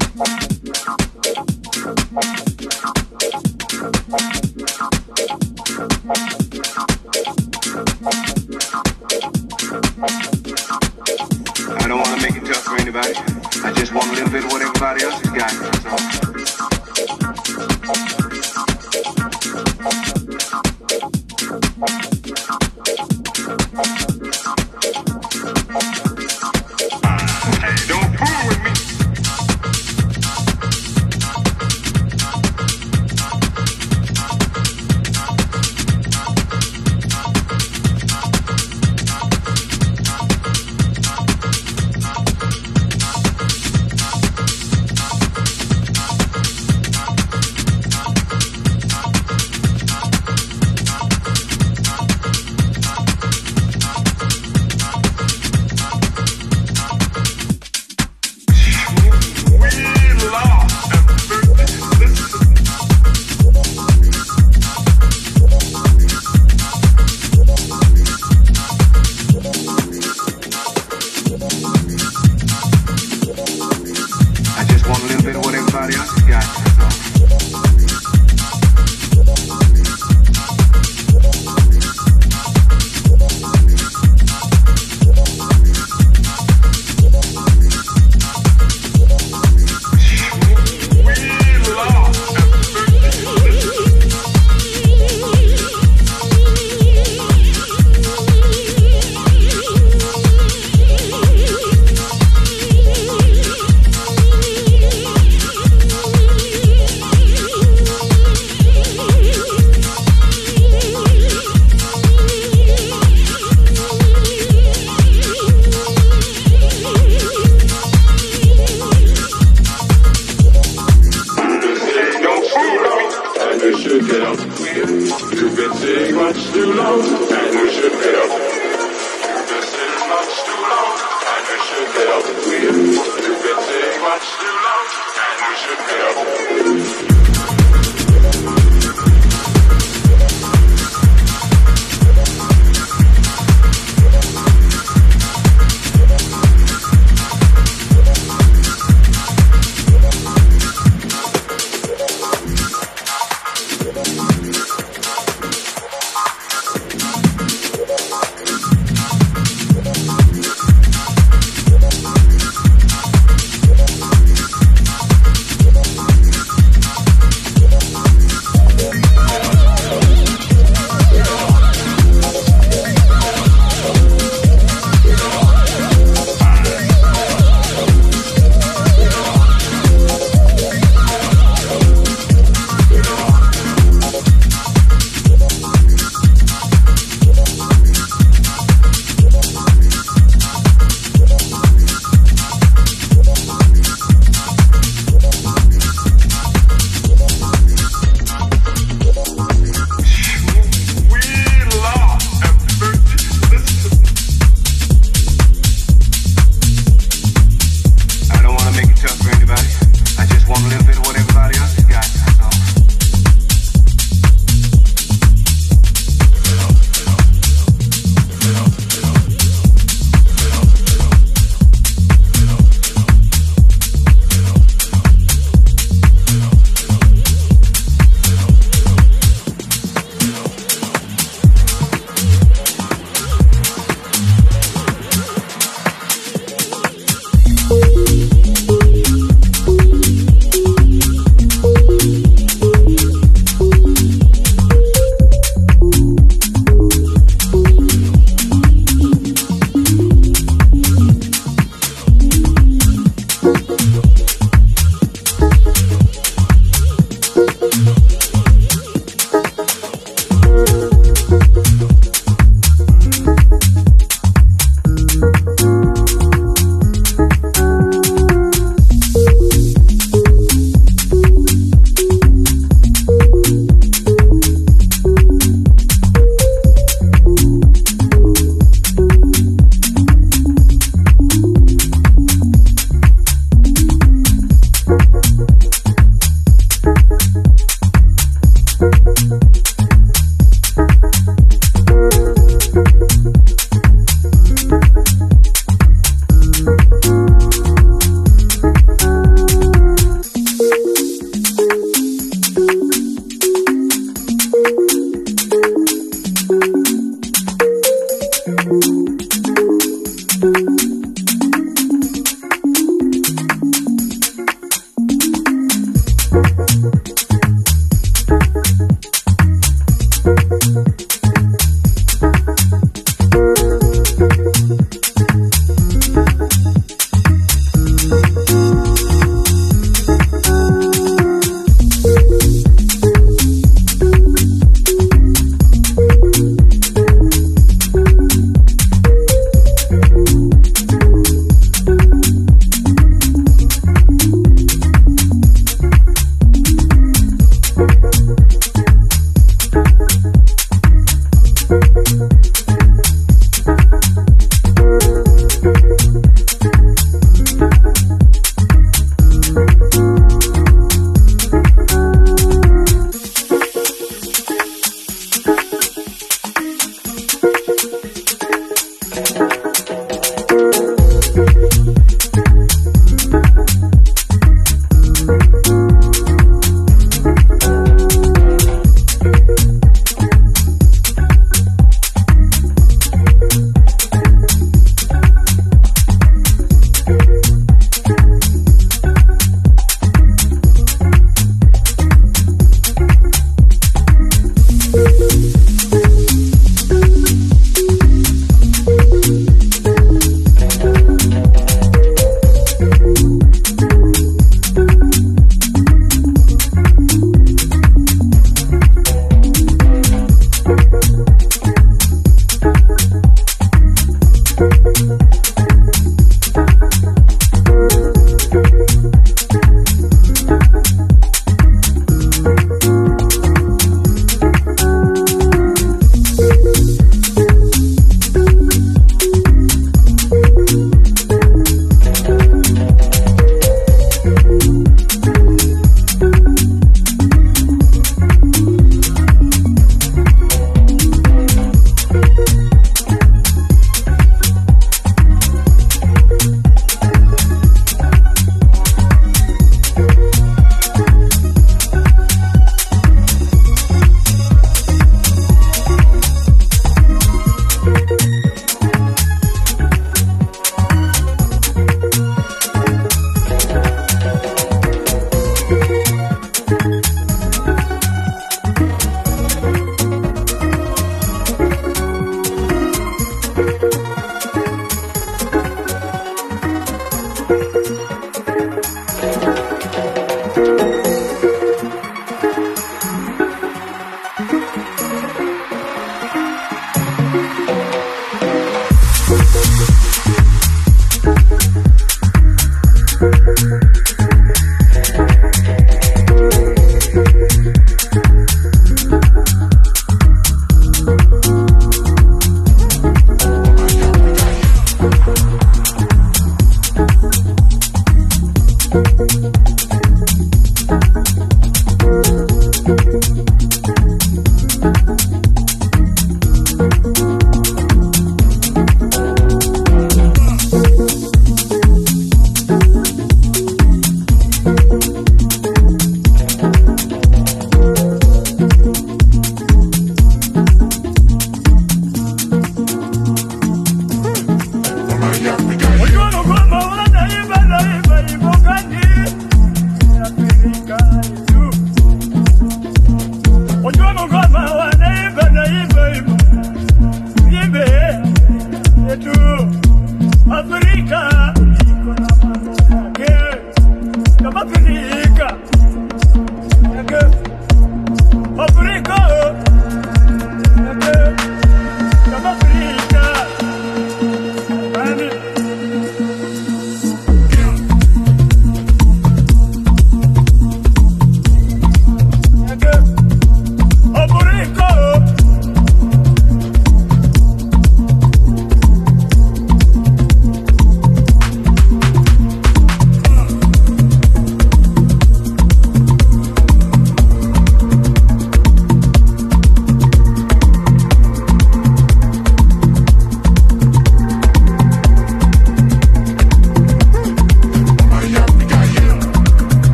Thank you.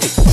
Oh.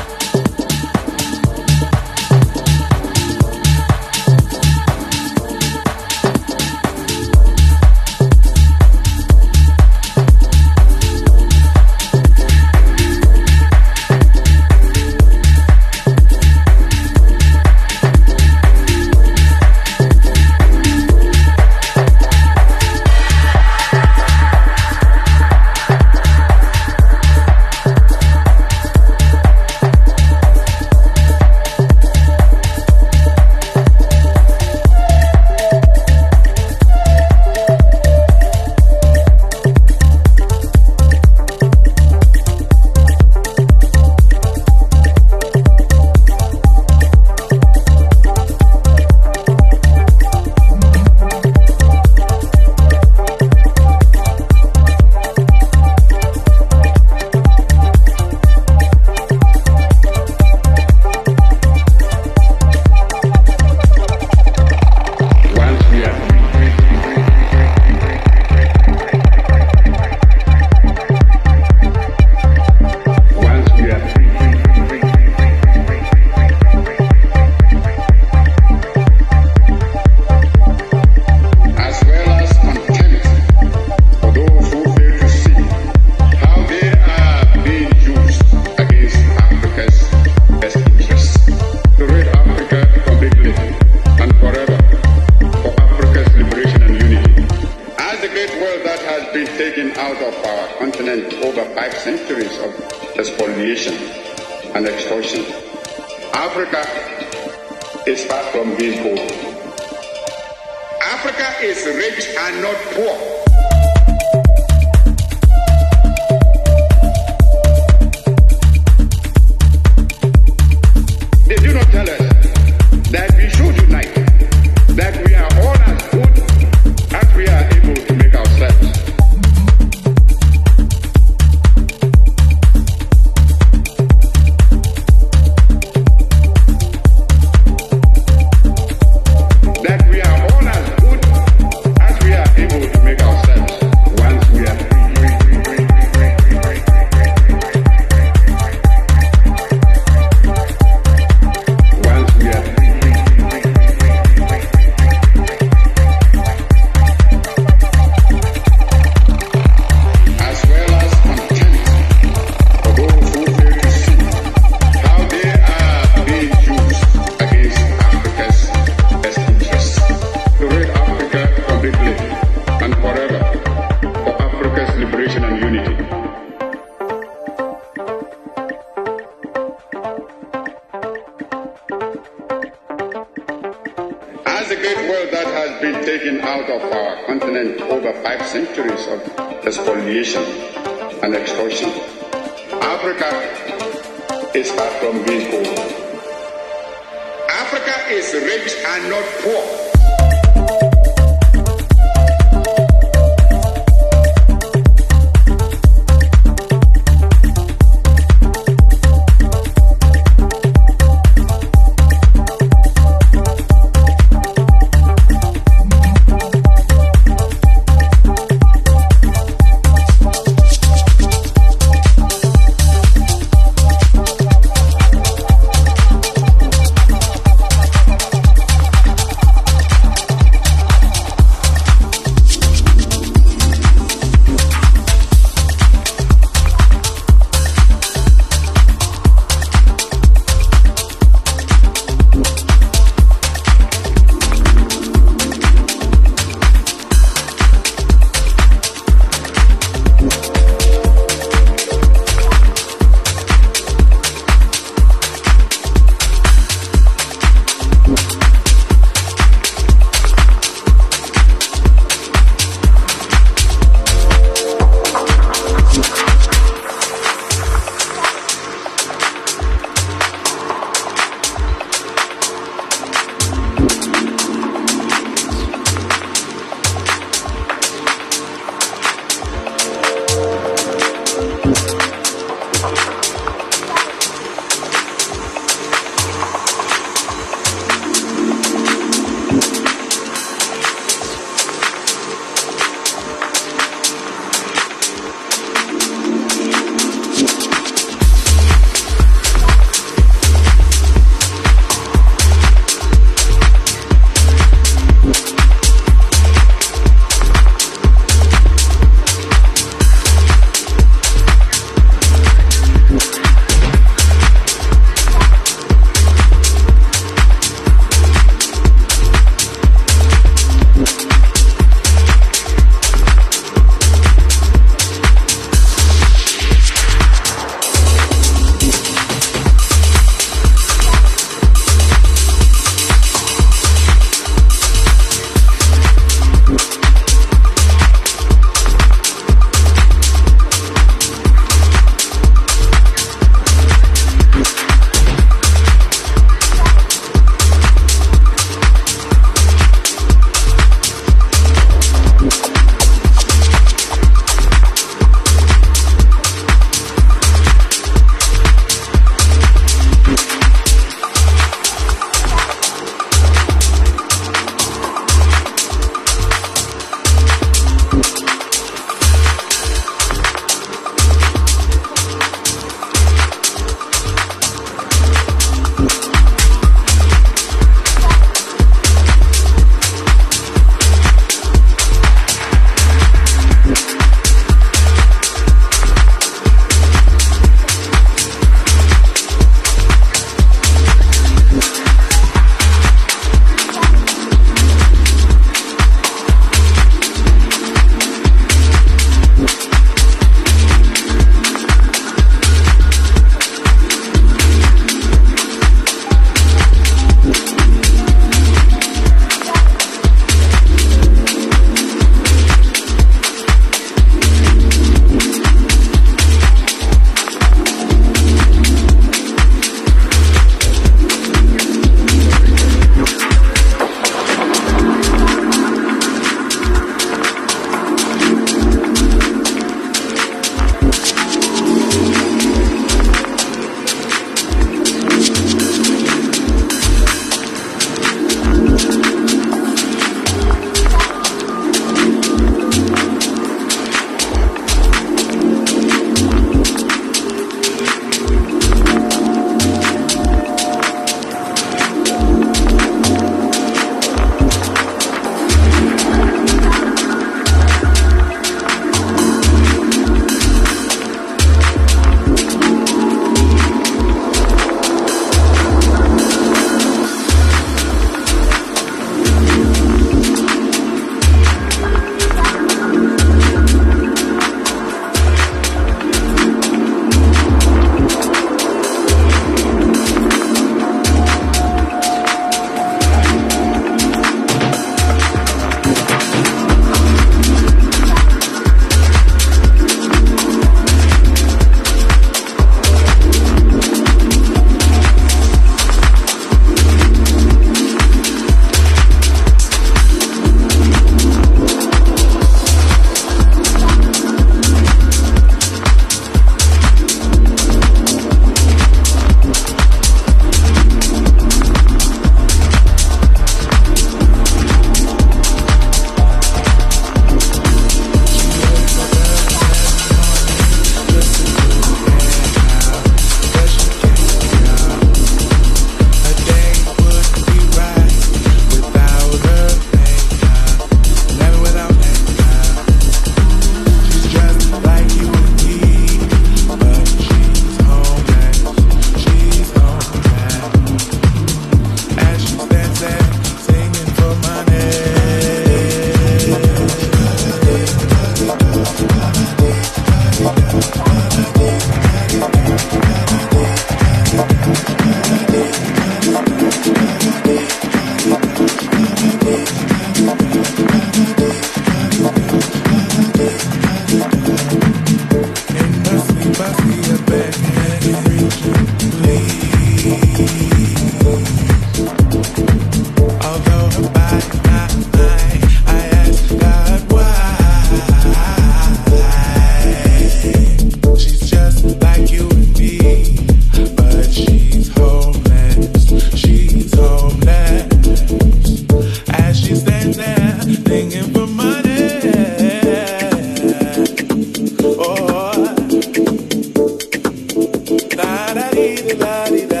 I need that.